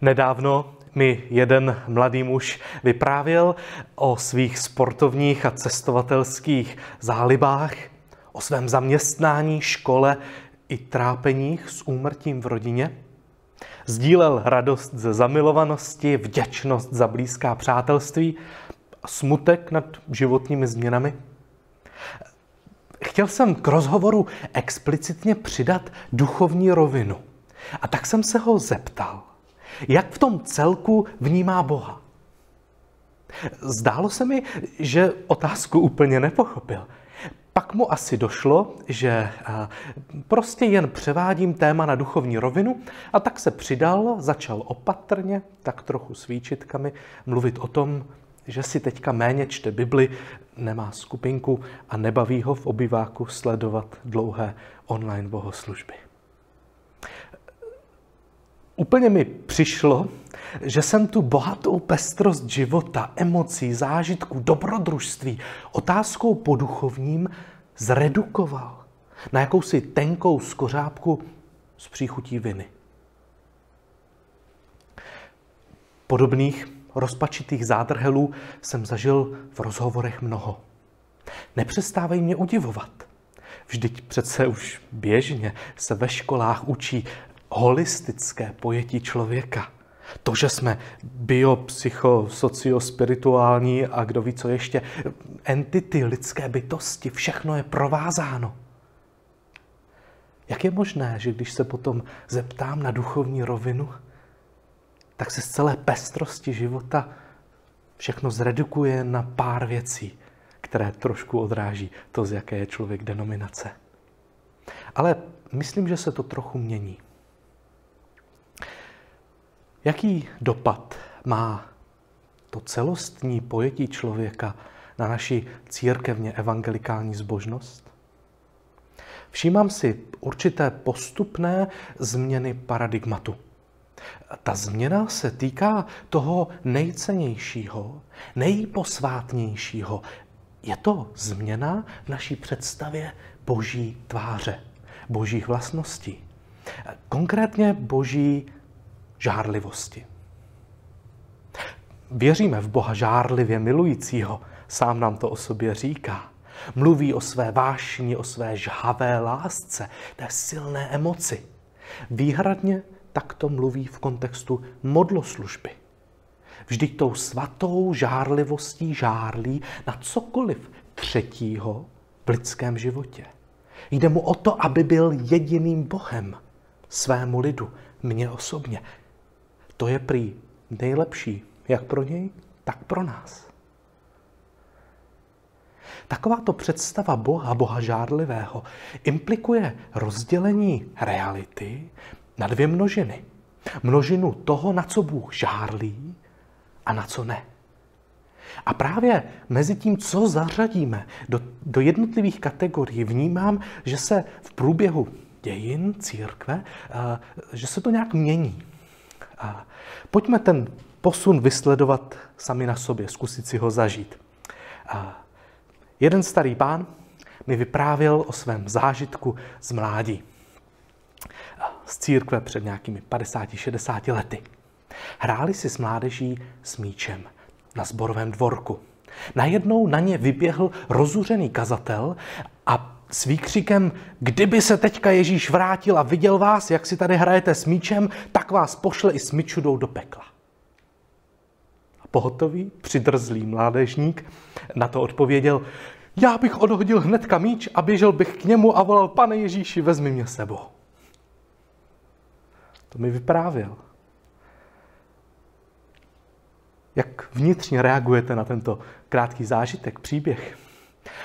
Nedávno mi jeden mladý muž vyprávěl o svých sportovních a cestovatelských zálibách, o svém zaměstnání, škole i trápeních s úmrtím v rodině. Sdílel radost ze zamilovanosti, vděčnost za blízká přátelství smutek nad životními změnami. Chtěl jsem k rozhovoru explicitně přidat duchovní rovinu. A tak jsem se ho zeptal, jak v tom celku vnímá Boha. Zdálo se mi, že otázku úplně nepochopil. Pak mu asi došlo, že prostě jen převádím téma na duchovní rovinu a tak se přidal, začal opatrně, tak trochu s výčitkami, mluvit o tom, že si teďka méně čte Bibli, nemá skupinku a nebaví ho v obyváku sledovat dlouhé online bohoslužby. Úplně mi přišlo, že jsem tu bohatou pestrost života, emocí, zážitků, dobrodružství otázkou po duchovním zredukoval na jakousi tenkou skořápku z příchutí viny. Podobných rozpačitých zádrhelů jsem zažil v rozhovorech mnoho. Nepřestávají mě udivovat. Vždyť přece už běžně se ve školách učí holistické pojetí člověka. To, že jsme biopsychosociospirituální a kdo ví co ještě, entity lidské bytosti, všechno je provázáno. Jak je možné, že když se potom zeptám na duchovní rovinu, tak se z celé pestrosti života všechno zredukuje na pár věcí, které trošku odráží to, z jaké je člověk denominace. Ale myslím, že se to trochu mění. Jaký dopad má to celostní pojetí člověka na naši církevně evangelikální zbožnost? Všímám si určité postupné změny paradigmatu. Ta změna se týká toho nejcennějšího, nejposvátnějšího. Je to změna v naší představě boží tváře, božích vlastností. Konkrétně boží žárlivosti. Věříme v Boha žárlivě milujícího, sám nám to o sobě říká. Mluví o své vášni, o své žhavé lásce, té silné emoci. Výhradně takto mluví v kontextu modloslužby. Vždyť tou svatou žárlivostí žárlí na cokoliv třetího v lidském životě. Jde mu o to, aby byl jediným Bohem svému lidu, mně osobně. To je prý nejlepší, jak pro něj, tak pro nás. Takováto představa Boha, Boha žádlivého, implikuje rozdělení reality na dvě množiny. Množinu toho, na co Bůh žárlí a na co ne. A právě mezi tím, co zařadíme do, do jednotlivých kategorií, vnímám, že se v průběhu dějin církve, eh, že se to nějak mění. A pojďme ten posun vysledovat sami na sobě, zkusit si ho zažít. A jeden starý pán mi vyprávěl o svém zážitku z mládí. Z církve před nějakými 50-60 lety. Hráli si s mládeží s míčem na zborovém dvorku. Najednou na ně vyběhl rozuřený kazatel a s výkřikem, kdyby se teďka Ježíš vrátil a viděl vás, jak si tady hrajete s míčem, tak vás pošle i s myčudou do pekla. A pohotový, přidrzlý mládežník na to odpověděl, já bych odhodil hnedka míč a běžel bych k němu a volal, pane Ježíši, vezmi mě sebou. To mi vyprávěl. Jak vnitřně reagujete na tento krátký zážitek, příběh?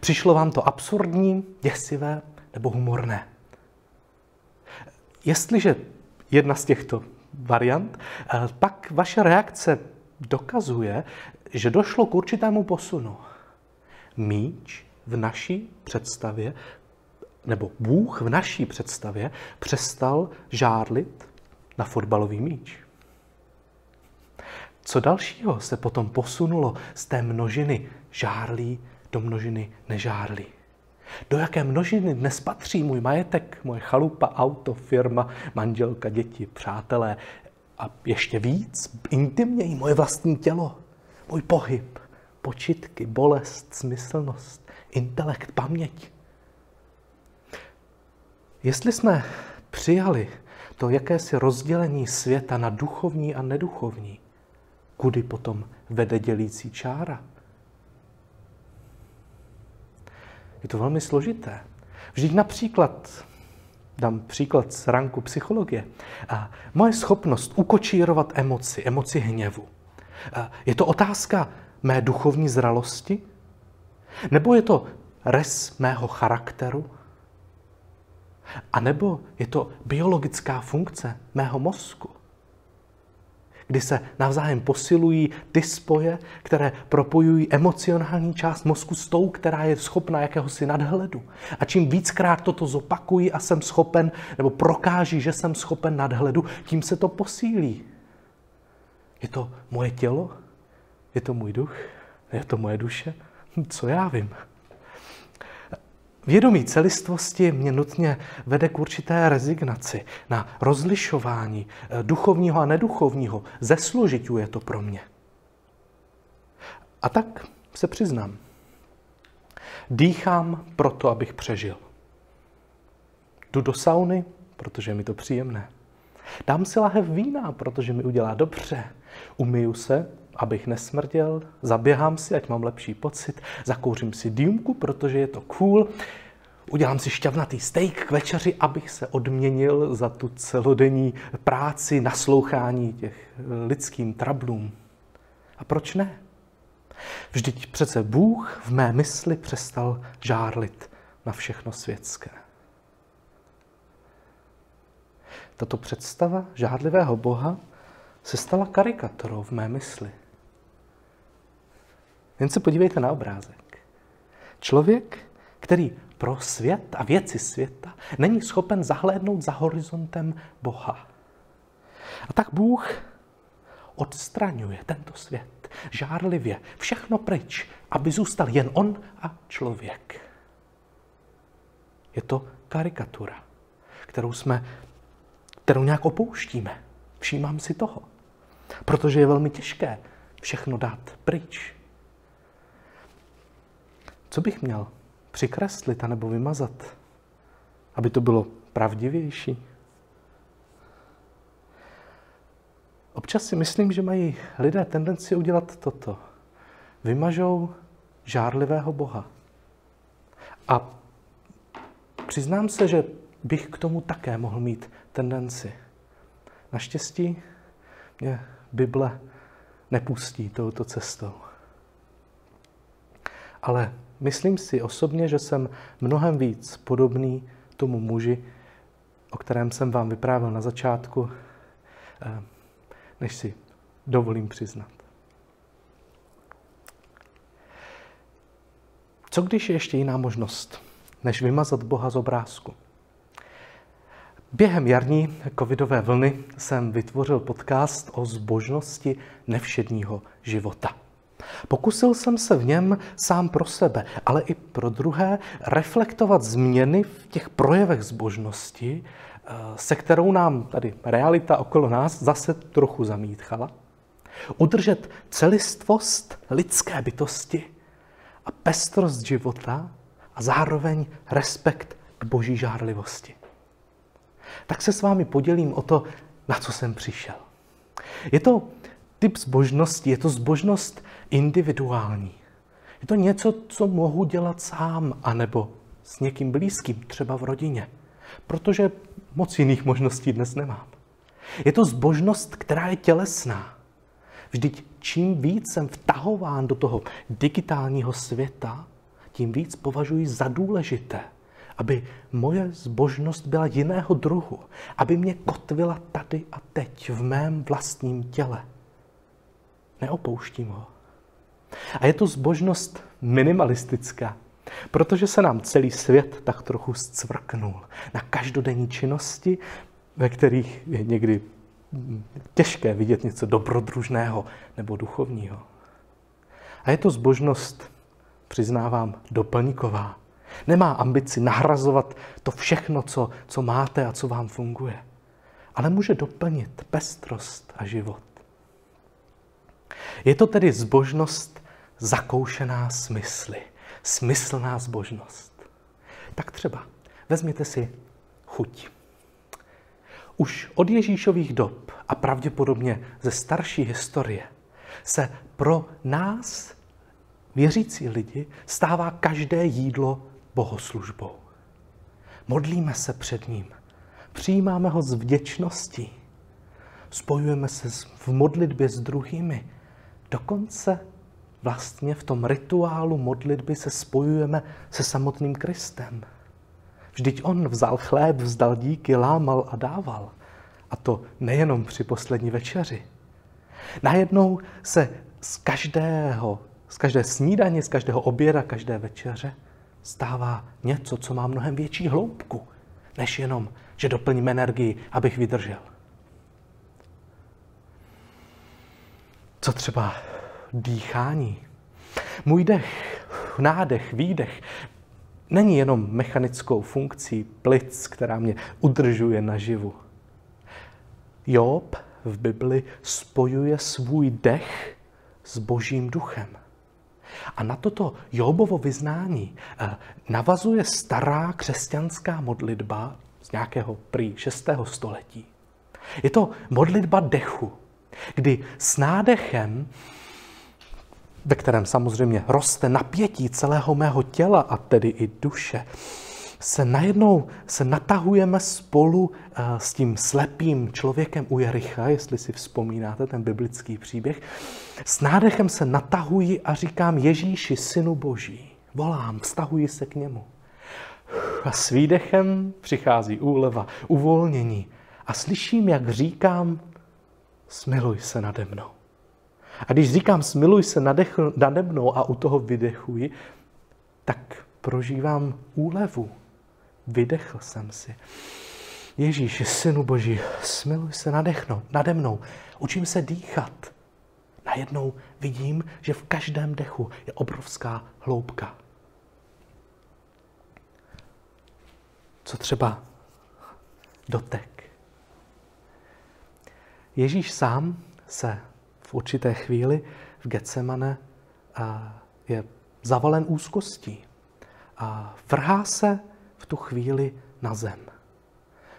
Přišlo vám to absurdní, děsivé nebo humorné? Jestliže jedna z těchto variant, eh, pak vaše reakce dokazuje, že došlo k určitému posunu. Míč v naší představě, nebo Bůh v naší představě přestal žárlit na fotbalový míč. Co dalšího se potom posunulo z té množiny žárlí do množiny nežárlí. Do jaké množiny dnes patří můj majetek, moje chalupa, auto, firma, manželka, děti, přátelé, a ještě víc, intimněji, moje vlastní tělo, můj pohyb, počitky, bolest, smyslnost, intelekt, paměť. Jestli jsme přijali to jakési rozdělení světa na duchovní a neduchovní, kudy potom vede dělící čára? Je to velmi složité. Vždyť například, dám příklad z ranku psychologie, a moje schopnost ukočírovat emoci, emoci hněvu, a je to otázka mé duchovní zralosti? Nebo je to res mého charakteru? A nebo je to biologická funkce mého mozku? Kdy se navzájem posilují ty spoje, které propojují emocionální část mozku s tou, která je schopna jakéhosi nadhledu. A čím víckrát toto zopakují a jsem schopen, nebo prokáží, že jsem schopen nadhledu, tím se to posílí. Je to moje tělo? Je to můj duch? Je to moje duše? Co já vím? Vědomí celistvosti mě nutně vede k určité rezignaci na rozlišování eh, duchovního a neduchovního. Zesložituje to pro mě. A tak se přiznám. Dýchám proto, abych přežil. Jdu do sauny, protože je mi to příjemné. Dám si lahev vína, protože mi udělá dobře. Umyju se, abych nesmrděl, zaběhám si, ať mám lepší pocit, zakouřím si dýmku, protože je to cool, udělám si šťavnatý steak k večeři, abych se odměnil za tu celodenní práci, naslouchání těch lidským trablům. A proč ne? Vždyť přece Bůh v mé mysli přestal žárlit na všechno světské. Tato představa žádlivého Boha se stala karikaturou v mé mysli. Jen se podívejte na obrázek. Člověk, který pro svět a věci světa není schopen zahlédnout za horizontem Boha. A tak Bůh odstraňuje tento svět žárlivě, všechno pryč, aby zůstal jen on a člověk. Je to karikatura, kterou jsme, kterou nějak opouštíme. Všímám si toho. Protože je velmi těžké všechno dát pryč. Co bych měl přikreslit anebo vymazat, aby to bylo pravdivější? Občas si myslím, že mají lidé tendenci udělat toto. Vymažou žárlivého Boha. A přiznám se, že bych k tomu také mohl mít tendenci. Naštěstí mě Bible nepustí touto cestou. Ale myslím si osobně, že jsem mnohem víc podobný tomu muži, o kterém jsem vám vyprávěl na začátku, eh, než si dovolím přiznat. Co když je ještě jiná možnost, než vymazat Boha z obrázku? Během jarní covidové vlny jsem vytvořil podcast o zbožnosti nevšedního života. Pokusil jsem se v něm sám pro sebe, ale i pro druhé reflektovat změny v těch projevech zbožnosti, eh, se kterou nám tady realita okolo nás zase trochu zamítchala. Udržet celistvost lidské bytosti a pestrost života a zároveň respekt k boží žárlivosti tak se s vámi podělím o to, na co jsem přišel. Je to typ zbožnosti, je to zbožnost individuální. Je to něco, co mohu dělat sám, anebo s někým blízkým, třeba v rodině. Protože moc jiných možností dnes nemám. Je to zbožnost, která je tělesná. Vždyť čím víc jsem vtahován do toho digitálního světa, tím víc považuji za důležité, aby moje zbožnost byla jiného druhu, aby mě kotvila tady a teď v mém vlastním těle. Neopouštím ho. A je to zbožnost minimalistická, protože se nám celý svět tak trochu zcvrknul na každodenní činnosti, ve kterých je někdy těžké vidět něco dobrodružného nebo duchovního. A je to zbožnost, přiznávám, doplňková, Nemá ambici nahrazovat to všechno, co, co máte a co vám funguje. ale může doplnit pestrost a život. Je to tedy zbožnost zakoušená smysly, smyslná zbožnost. Tak třeba vezměte si chuť. Už od Ježíšových dob a pravděpodobně ze starší historie se pro nás, věřící lidi, stává každé jídlo bohoslužbou. Modlíme se před ním, přijímáme ho s vděčností, spojujeme se v modlitbě s druhými, dokonce vlastně v tom rituálu modlitby se spojujeme se samotným Kristem. Vždyť on vzal chléb, vzdal díky, lámal a dával. A to nejenom při poslední večeři. Najednou se z každého, z každé snídaně, z každého oběda, každé večeře stává něco, co má mnohem větší hloubku, než jenom, že doplním energii, abych vydržel. Co třeba dýchání? Můj dech, nádech, výdech není jenom mechanickou funkcí plic, která mě udržuje naživu. Job v Bibli spojuje svůj dech s božím duchem. A na toto Jobovo vyznání eh, navazuje stará křesťanská modlitba z nějakého prý 6. století. Je to modlitba dechu, kdy s nádechem ve kterém samozřejmě roste napětí celého mého těla a tedy i duše, se najednou se natahujeme spolu eh, s tím slepým člověkem u Jericha, jestli si vzpomínáte ten biblický příběh. S nádechem se natahuji a říkám Ježíši, synu boží. Volám, vztahuji se k němu. A s výdechem přichází úleva, uvolnění. A slyším, jak říkám, smiluj se nade mnou. A když říkám smiluj se nade mnou a u toho vydechuji, tak prožívám úlevu. Vydechl jsem si. Ježíš, synu boží, smiluj se nadechno, nade mnou. Učím se dýchat. Najednou vidím, že v každém dechu je obrovská hloubka. Co třeba dotek? Ježíš sám se v určité chvíli v Getsemane je zavalen úzkostí a vrhá se v tu chvíli na zem.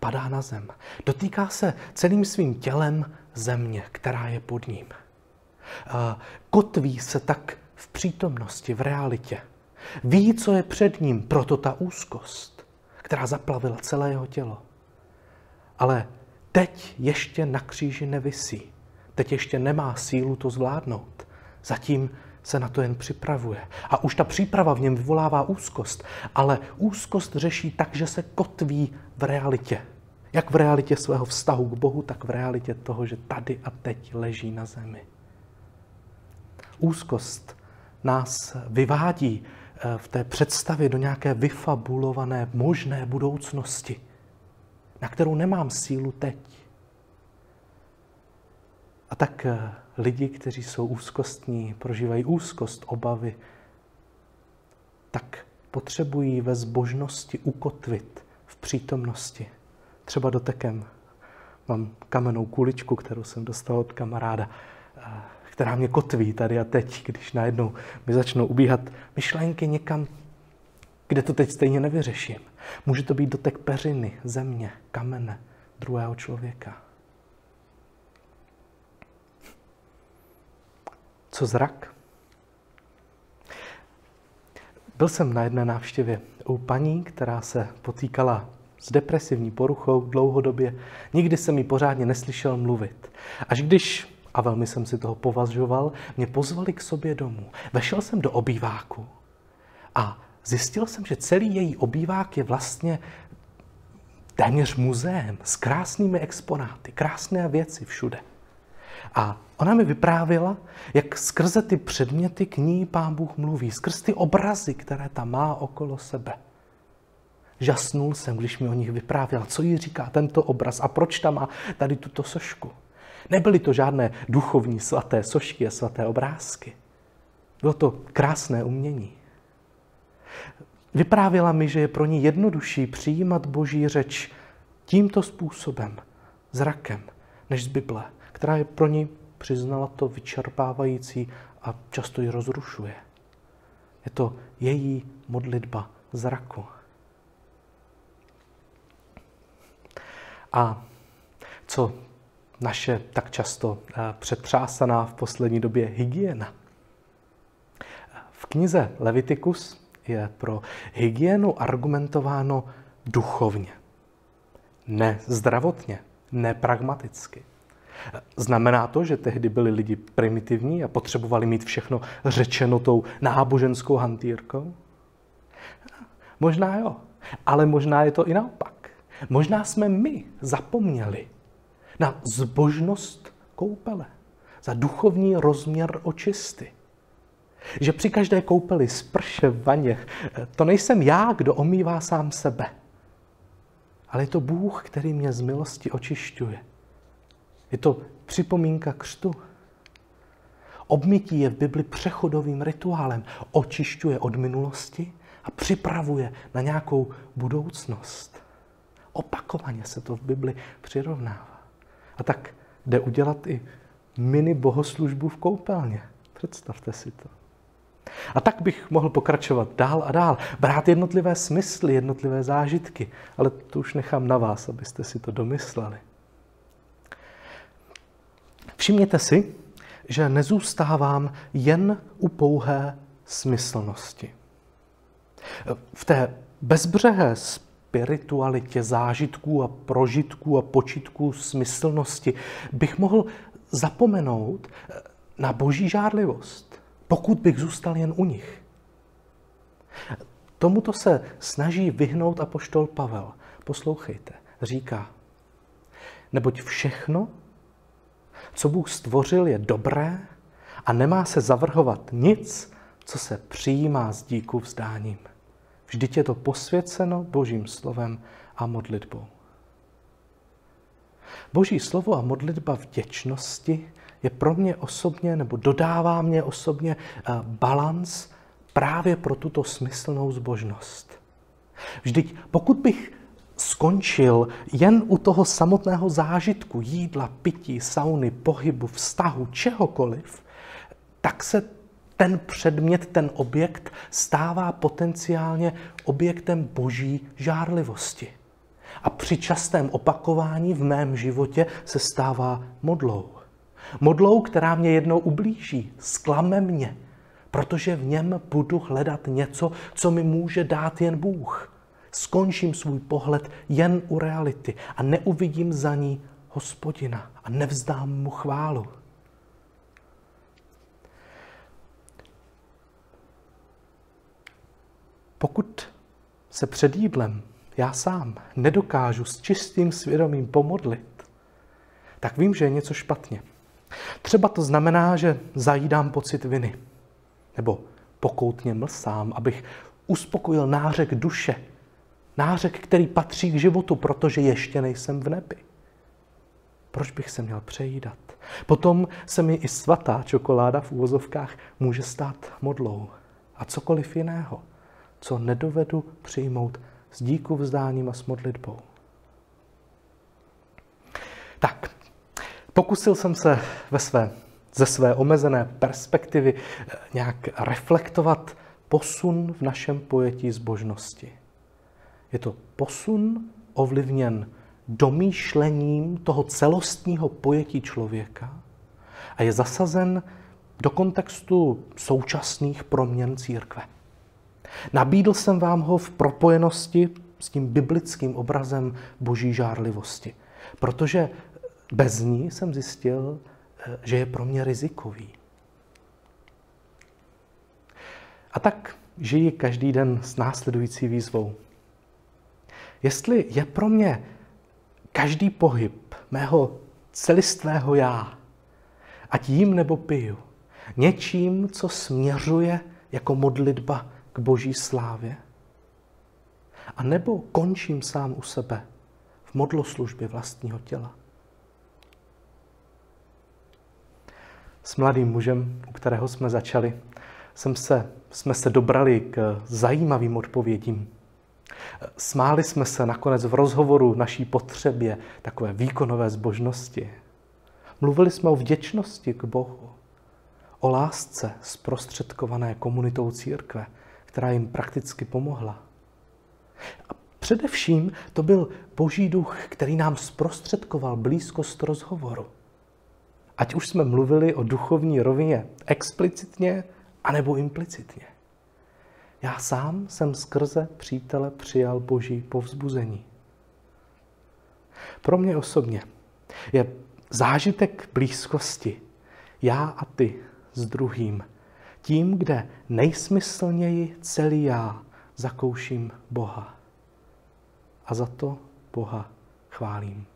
Padá na zem. Dotýká se celým svým tělem země, která je pod ním. Kotví se tak v přítomnosti, v realitě. Ví, co je před ním, proto ta úzkost, která zaplavila celé jeho tělo. Ale teď ještě na kříži nevisí. Teď ještě nemá sílu to zvládnout. Zatím se na to jen připravuje. A už ta příprava v něm vyvolává úzkost, ale úzkost řeší tak, že se kotví v realitě. Jak v realitě svého vztahu k Bohu, tak v realitě toho, že tady a teď leží na zemi. Úzkost nás vyvádí eh, v té představě do nějaké vyfabulované možné budoucnosti, na kterou nemám sílu teď. A tak eh, lidi, kteří jsou úzkostní, prožívají úzkost, obavy, tak potřebují ve zbožnosti ukotvit v přítomnosti. Třeba dotekem. Mám kamennou kuličku, kterou jsem dostal od kamaráda, eh, která mě kotví tady a teď, když najednou mi začnou ubíhat myšlenky někam, kde to teď stejně nevyřeším. Může to být dotek peřiny, země, kamene, druhého člověka. Co zrak? Byl jsem na jedné návštěvě u paní, která se potýkala s depresivní poruchou dlouhodobě. Nikdy jsem mi pořádně neslyšel mluvit. Až když, a velmi jsem si toho považoval, mě pozvali k sobě domů. Vešel jsem do obýváku a zjistil jsem, že celý její obývák je vlastně téměř muzeem s krásnými exponáty, krásné věci všude. A ona mi vyprávěla, jak skrze ty předměty k ní pán Bůh mluví, skrz ty obrazy, které tam má okolo sebe. Žasnul jsem, když mi o nich vyprávěla, co jí říká tento obraz a proč tam má tady tuto sošku. Nebyly to žádné duchovní svaté sošky a svaté obrázky. Bylo to krásné umění. Vyprávěla mi, že je pro ní jednodušší přijímat boží řeč tímto způsobem, zrakem než z Bible, která je pro ní přiznala to vyčerpávající a často ji rozrušuje. Je to její modlitba zraku. A co naše tak často eh, přetřásaná v poslední době hygiena. V knize Leviticus je pro hygienu argumentováno duchovně, ne zdravotně, ne pragmaticky. Znamená to, že tehdy byli lidi primitivní a potřebovali mít všechno řečeno tou náboženskou hantýrkou? Možná jo, ale možná je to i naopak. Možná jsme my zapomněli na zbožnost koupele, za duchovní rozměr očisty. Že při každé koupeli, sprše, vaně, to nejsem já, kdo omývá sám sebe, ale je to Bůh, který mě z milosti očišťuje. Je to připomínka křtu. Obmytí je v Bibli přechodovým rituálem. Očišťuje od minulosti a připravuje na nějakou budoucnost. Opakovaně se to v Bibli přirovnává. A tak jde udělat i mini bohoslužbu v koupelně. Představte si to. A tak bych mohl pokračovat dál a dál, brát jednotlivé smysly, jednotlivé zážitky, ale to už nechám na vás, abyste si to domysleli. Všimněte si, že nezůstávám jen u pouhé smyslnosti. V té bezbřehé spiritualitě zážitků a prožitků a počitků smyslnosti bych mohl zapomenout na boží žárlivost, pokud bych zůstal jen u nich. Tomuto se snaží vyhnout apoštol Pavel. Poslouchejte, říká, neboť všechno, co Bůh stvořil, je dobré a nemá se zavrhovat nic, co se přijímá s díku vzdáním. Vždyť je to posvěceno Božím slovem a modlitbou. Boží slovo a modlitba vděčnosti je pro mě osobně, nebo dodává mě osobně eh, balans právě pro tuto smyslnou zbožnost. Vždyť pokud bych skončil jen u toho samotného zážitku, jídla, pití, sauny, pohybu, vztahu, čehokoliv, tak se ten předmět, ten objekt stává potenciálně objektem boží žárlivosti. A při častém opakování v mém životě se stává modlou. Modlou, která mě jednou ublíží, sklame mě, protože v něm budu hledat něco, co mi může dát jen Bůh skončím svůj pohled jen u reality a neuvidím za ní hospodina a nevzdám mu chválu. Pokud se před jídlem já sám nedokážu s čistým svědomím pomodlit, tak vím, že je něco špatně. Třeba to znamená, že zajídám pocit viny, nebo pokoutně mlsám, abych uspokojil nářek duše, Nářek, který patří k životu, protože ještě nejsem v nebi. Proč bych se měl přejídat? Potom se mi i svatá čokoláda v úvozovkách může stát modlou. A cokoliv jiného, co nedovedu přijmout s díku vzdáním a s modlitbou. Tak, pokusil jsem se ve své, ze své omezené perspektivy nějak reflektovat posun v našem pojetí zbožnosti. Je to posun ovlivněn domýšlením toho celostního pojetí člověka a je zasazen do kontextu současných proměn církve. Nabídl jsem vám ho v propojenosti s tím biblickým obrazem boží žárlivosti, protože bez ní jsem zjistil, že je pro mě rizikový. A tak žiji každý den s následující výzvou. Jestli je pro mě každý pohyb mého celistvého já, ať jím nebo piju, něčím, co směřuje jako modlitba k boží slávě? A nebo končím sám u sebe v modloslužbě vlastního těla? S mladým mužem, u kterého jsme začali, jsem se, jsme se dobrali k zajímavým odpovědím. Smáli jsme se nakonec v rozhovoru naší potřebě takové výkonové zbožnosti. Mluvili jsme o vděčnosti k Bohu, o lásce zprostředkované komunitou církve, která jim prakticky pomohla. A především to byl Boží duch, který nám zprostředkoval blízkost rozhovoru. Ať už jsme mluvili o duchovní rovině explicitně, anebo implicitně. Já sám jsem skrze přítele přijal boží povzbuzení. Pro mě osobně je zážitek blízkosti já a ty s druhým tím, kde nejsmyslněji celý já zakouším Boha. A za to Boha chválím.